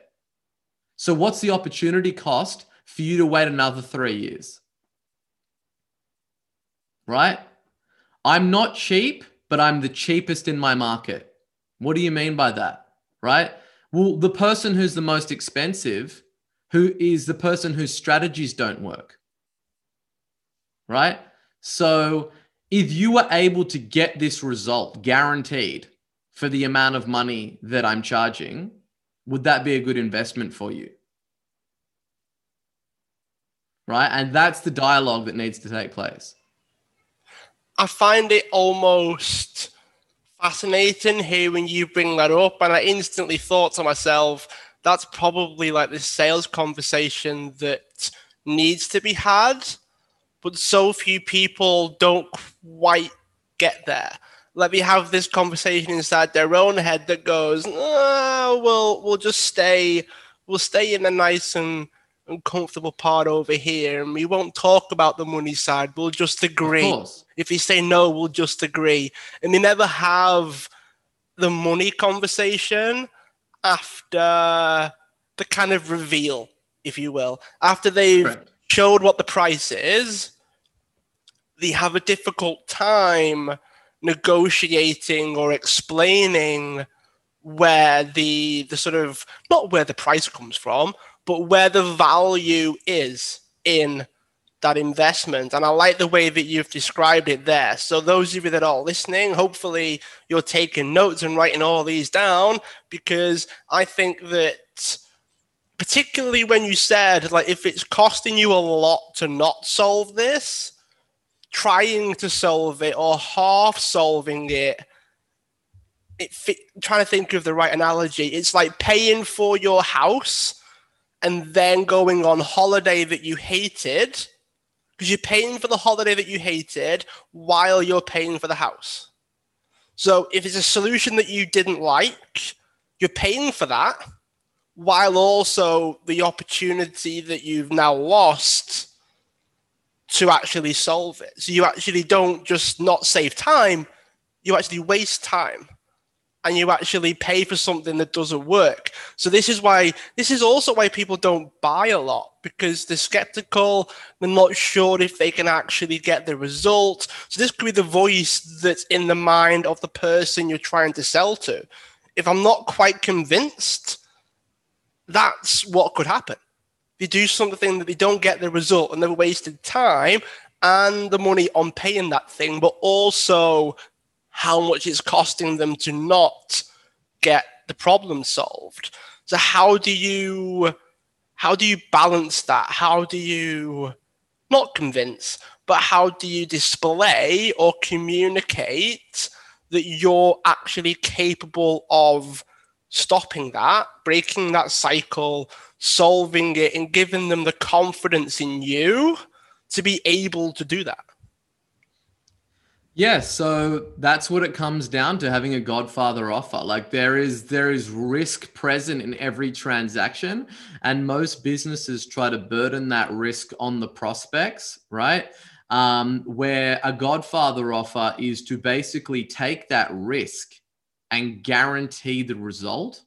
So, what's the opportunity cost for you to wait another three years? Right? I'm not cheap, but I'm the cheapest in my market. What do you mean by that? Right? Well, the person who's the most expensive, who is the person whose strategies don't work. Right? So, if you were able to get this result guaranteed for the amount of money that I'm charging, would that be a good investment for you? Right. And that's the dialogue that needs to take place. I find it almost fascinating hearing you bring that up. And I instantly thought to myself, that's probably like the sales conversation that needs to be had. But so few people don't quite get there let me have this conversation inside their own head that goes, oh, we'll we'll just stay, we'll stay in a nice and, and comfortable part over here, and we won't talk about the money side. We'll just agree. If you say no, we'll just agree, and they never have the money conversation after the kind of reveal, if you will, after they've right. showed what the price is. They have a difficult time negotiating or explaining where the the sort of not where the price comes from, but where the value is in that investment. And I like the way that you've described it there. So those of you that are listening, hopefully you're taking notes and writing all these down because I think that particularly when you said like if it's costing you a lot to not solve this, trying to solve it or half solving it, it fit, trying to think of the right analogy. It's like paying for your house and then going on holiday that you hated because you're paying for the holiday that you hated while you're paying for the house. So if it's a solution that you didn't like, you're paying for that while also the opportunity that you've now lost to actually solve it. So you actually don't just not save time, you actually waste time and you actually pay for something that doesn't work. So this is why this is also why people don't buy a lot because they're skeptical, they're not sure if they can actually get the result. So this could be the voice that's in the mind of the person you're trying to sell to. If I'm not quite convinced, that's what could happen they do something that they don't get the result and they've wasted time and the money on paying that thing, but also how much it's costing them to not get the problem solved. So how do you how do you balance that? How do you not convince, but how do you display or communicate that you're actually capable of stopping that, breaking that cycle, solving it, and giving them the confidence in you to be able to do that? Yeah, so that's what it comes down to having a godfather offer. Like there is there is risk present in every transaction and most businesses try to burden that risk on the prospects, right? Um, where a godfather offer is to basically take that risk and guarantee the result,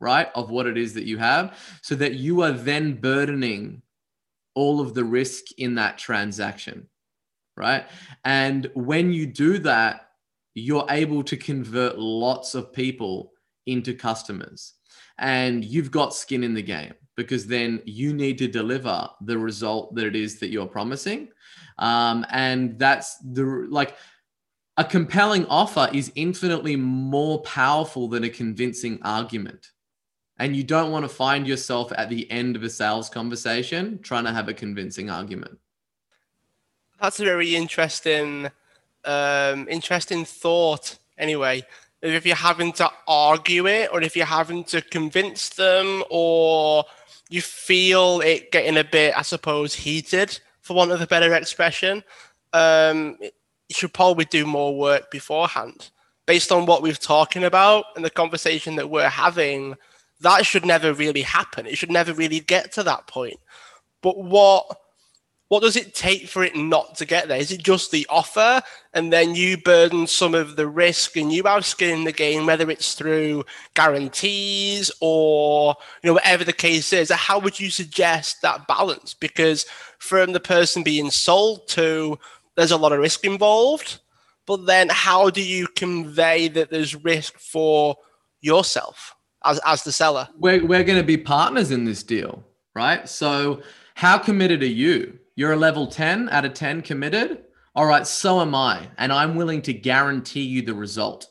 right, of what it is that you have so that you are then burdening all of the risk in that transaction right? And when you do that, you're able to convert lots of people into customers. And you've got skin in the game because then you need to deliver the result that it is that you're promising. Um, and that's the like a compelling offer is infinitely more powerful than a convincing argument. And you don't want to find yourself at the end of a sales conversation trying to have a convincing argument that's a very interesting, um, interesting thought. Anyway, if you're having to argue it, or if you're having to convince them, or you feel it getting a bit, I suppose, heated, for want of a better expression, um, you should probably do more work beforehand. Based on what we've talking about and the conversation that we're having, that should never really happen. It should never really get to that point. But what what does it take for it not to get there? Is it just the offer and then you burden some of the risk and you have skin in the game, whether it's through guarantees or you know whatever the case is? How would you suggest that balance? Because from the person being sold to there's a lot of risk involved, but then how do you convey that there's risk for yourself as, as the seller? We're, we're going to be partners in this deal, right? So how committed are you? You're a level 10 out of 10 committed. All right, so am I. And I'm willing to guarantee you the result,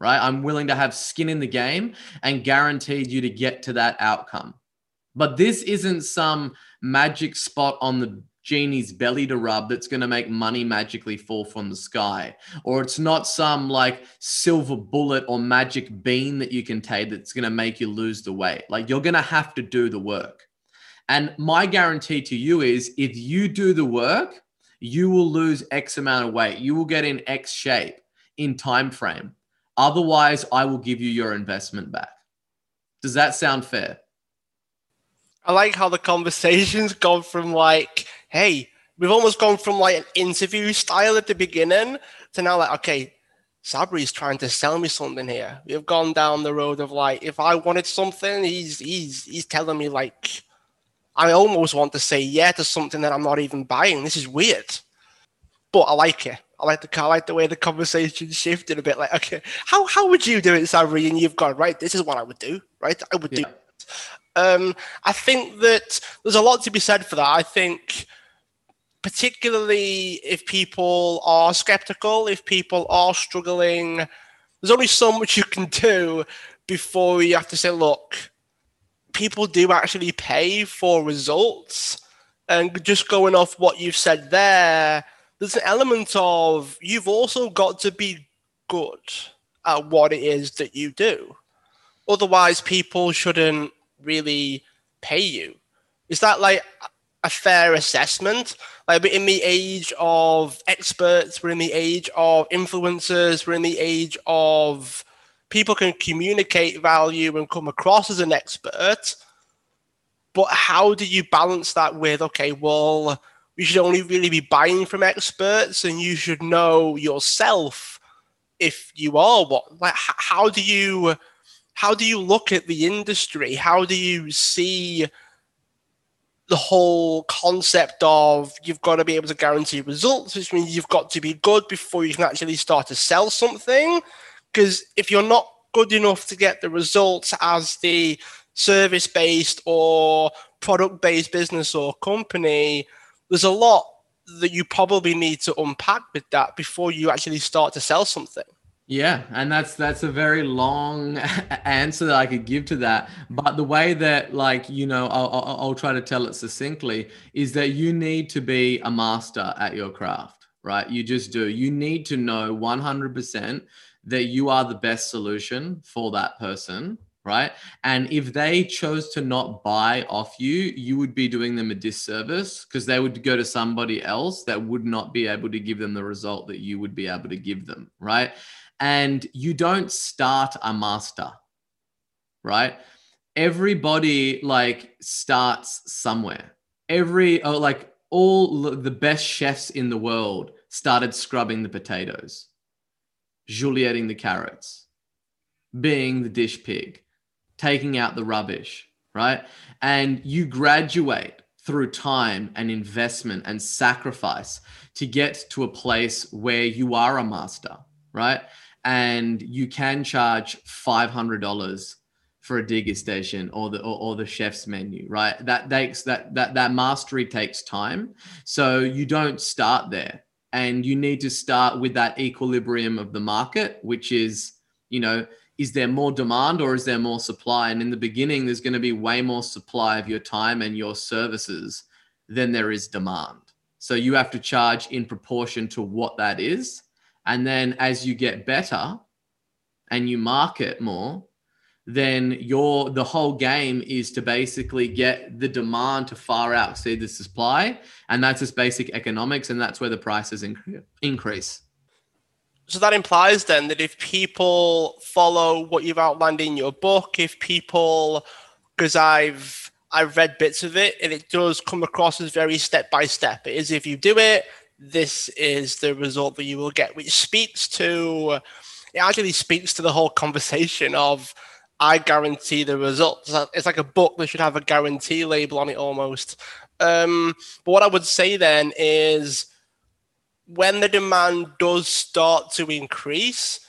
right? I'm willing to have skin in the game and guaranteed you to get to that outcome. But this isn't some magic spot on the genie's belly to rub that's going to make money magically fall from the sky. Or it's not some like silver bullet or magic bean that you can take that's going to make you lose the weight. Like you're going to have to do the work. And my guarantee to you is if you do the work, you will lose X amount of weight. You will get in X shape in time frame. Otherwise, I will give you your investment back. Does that sound fair? I like how the conversation's gone from like, hey, we've almost gone from like an interview style at the beginning to now like, okay, Sabri's trying to sell me something here. We've gone down the road of like, if I wanted something, he's he's he's telling me like I almost want to say yeah to something that I'm not even buying. This is weird, but I like it. I like the I like the way the conversation shifted a bit. Like, okay, how how would you do it, Sabri? And you've gone right. This is what I would do. Right, I would yeah. do. Um, I think that there's a lot to be said for that. I think, particularly if people are skeptical, if people are struggling, there's only so much you can do before you have to say, look, people do actually pay for results. And just going off what you've said there, there's an element of you've also got to be good at what it is that you do. Otherwise, people shouldn't really pay you. Is that like a fair assessment? Like we're in the age of experts, we're in the age of influencers, we're in the age of people can communicate value and come across as an expert. But how do you balance that with, okay, well, we should only really be buying from experts and you should know yourself if you are what like how do you how do you look at the industry how do you see the whole concept of you've got to be able to guarantee results which means you've got to be good before you can actually start to sell something because if you're not good enough to get the results as the service based or product based business or company, there's a lot that you probably need to unpack with that before you actually start to sell something. Yeah, and that's that's a very long answer that I could give to that. But the way that, like, you know, I'll, I'll, try to tell it succinctly is that you need to be a master at your craft, right? You just do. You need to know 100% that you are the best solution for that person right? And if they chose to not buy off you, you would be doing them a disservice because they would go to somebody else that would not be able to give them the result that you would be able to give them, right? And you don't start a master, right? Everybody like starts somewhere. Every oh, like all the best chefs in the world started scrubbing the potatoes, julienning the carrots, being the dish pig, taking out the rubbish, right? And you graduate through time and investment and sacrifice to get to a place where you are a master, right? And you can charge $500 for a degustation or the or, or, the chef's menu right that takes that that that mastery takes time so you don't start there and you need to start with that equilibrium of the market which is you know is there more demand or is there more supply? And in the beginning, there's going to be way more supply of your time and your services than there is demand. So you have to charge in proportion to what that is. And then as you get better and you market more, then your the whole game is to basically get the demand to far out exceed the supply. And that's just basic economics. And that's where the prices increase so that implies then that if people follow what you've outlined in your book, if people, because I've I've read bits of it, and it does come across as very step by step. It is if you do it, this is the result that you will get, which speaks to it actually speaks to the whole conversation of I guarantee the results. It's like a book that should have a guarantee label on it almost. Um, but what I would say then is when the demand does start to increase,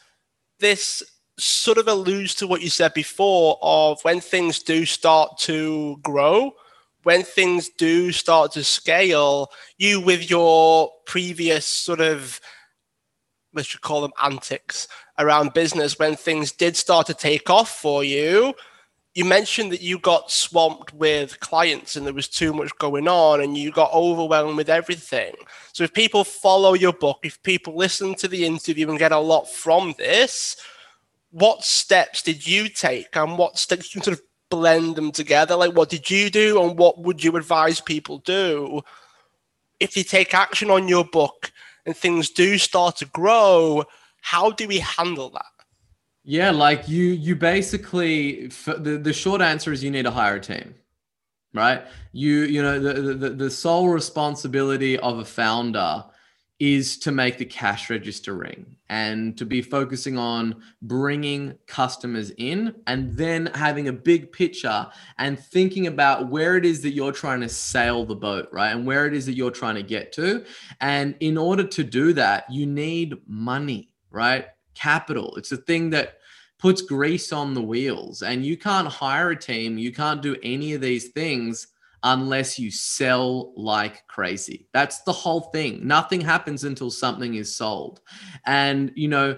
this sort of alludes to what you said before of when things do start to grow, when things do start to scale, you with your previous sort of let's call them antics around business, when things did start to take off for you, you mentioned that you got swamped with clients and there was too much going on and you got overwhelmed with everything. So if people follow your book, if people listen to the interview and get a lot from this, what steps did you take and what steps you sort of blend them together? Like what did you do and what would you advise people do if you take action on your book and things do start to grow? How do we handle that? Yeah, like you you basically the, the short answer is you need to hire a team. Right? You you know the, the the sole responsibility of a founder is to make the cash register ring and to be focusing on bringing customers in and then having a big picture and thinking about where it is that you're trying to sail the boat, right? And where it is that you're trying to get to. And in order to do that, you need money, right? Capital. It's a thing that puts grease on the wheels. And you can't hire a team, you can't do any of these things unless you sell like crazy. That's the whole thing. Nothing happens until something is sold. And, you know,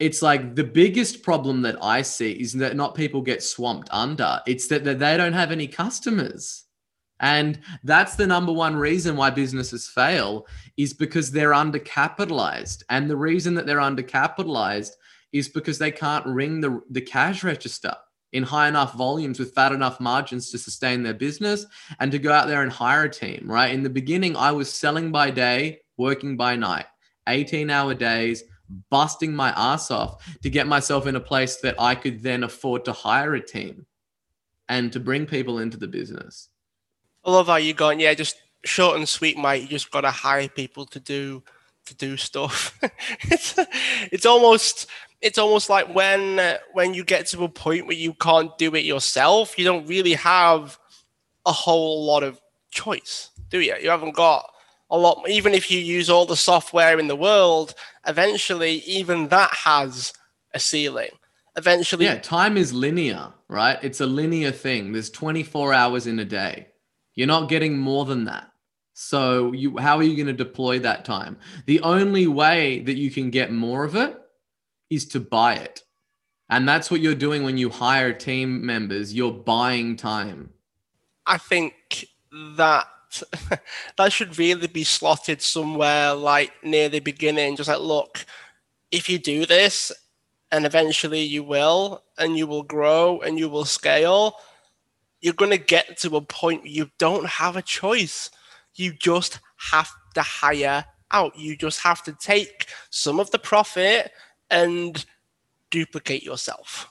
it's like the biggest problem that I see is that not people get swamped under, it's that, that they don't have any customers. And that's the number one reason why businesses fail is because they're undercapitalized. And the reason that they're undercapitalized is because they can't ring the, the cash register in high enough volumes with fat enough margins to sustain their business and to go out there and hire a team, right? In the beginning, I was selling by day, working by night, 18 hour days, busting my ass off to get myself in a place that I could then afford to hire a team and to bring people into the business. I love how you going, yeah, just short and sweet, mate. You just got to hire people to do to do stuff. it's it's almost it's almost like when uh, when you get to a point where you can't do it yourself, you don't really have a whole lot of choice, do you? You haven't got a lot. Even if you use all the software in the world, eventually, even that has a ceiling. Eventually, yeah, time is linear, right? It's a linear thing. There's 24 hours in a day. You're not getting more than that. So you how are you going to deploy that time? The only way that you can get more of it is to buy it. And that's what you're doing when you hire team members. You're buying time. I think that that should really be slotted somewhere like near the beginning. Just like, look, if you do this, and eventually you will, and you will grow and you will scale, you're going to get to a point where you don't have a choice. You just have to hire out. You just have to take some of the profit and duplicate yourself.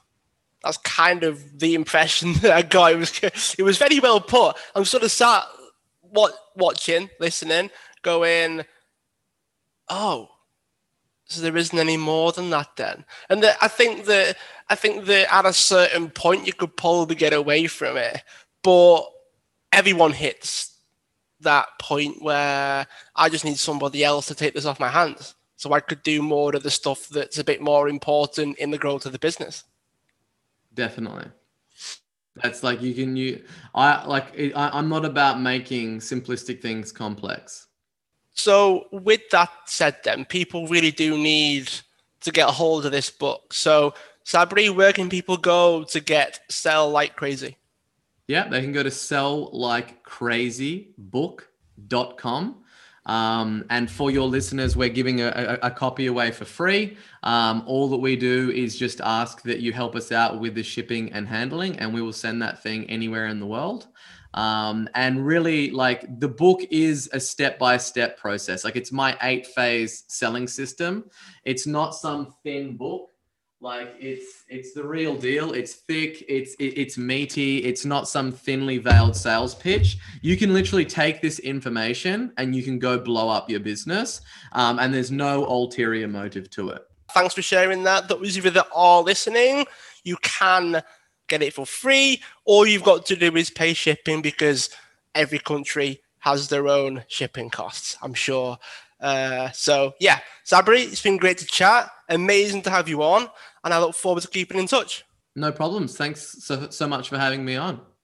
That's kind of the impression that I got. It was it was very well put. I'm sort of sat what watching, listening, going, oh, so there isn't any more than that then. And the, I think that I think that at a certain point you could probably get away from it, but everyone hits that point where I just need somebody else to take this off my hands so I could do more of the stuff that's a bit more important in the growth of the business. Definitely. That's like you can you I like I, I'm not about making simplistic things complex. So with that said, then people really do need to get a hold of this book. So Sabri, where can people go to get Sell Like Crazy? Yeah, they can go to selllikeCrazybook.com. Um, and for your listeners, we're giving a, a, a copy away for free. Um, all that we do is just ask that you help us out with the shipping and handling, and we will send that thing anywhere in the world. Um, and really, like the book is a step by step process. Like it's my eight phase selling system. It's not some thin book like it's it's the real deal. It's thick. It's it's meaty. It's not some thinly veiled sales pitch. You can literally take this information and you can go blow up your business. Um, and there's no ulterior motive to it. Thanks for sharing that. Those of you that are listening you can get it for free. All you've got to do is pay shipping because every country has their own shipping costs i'm sure. Uh, so yeah, Sabri, it's been great to chat. Amazing to have you on, and I look forward to keeping in touch. No problems. Thanks so so much for having me on.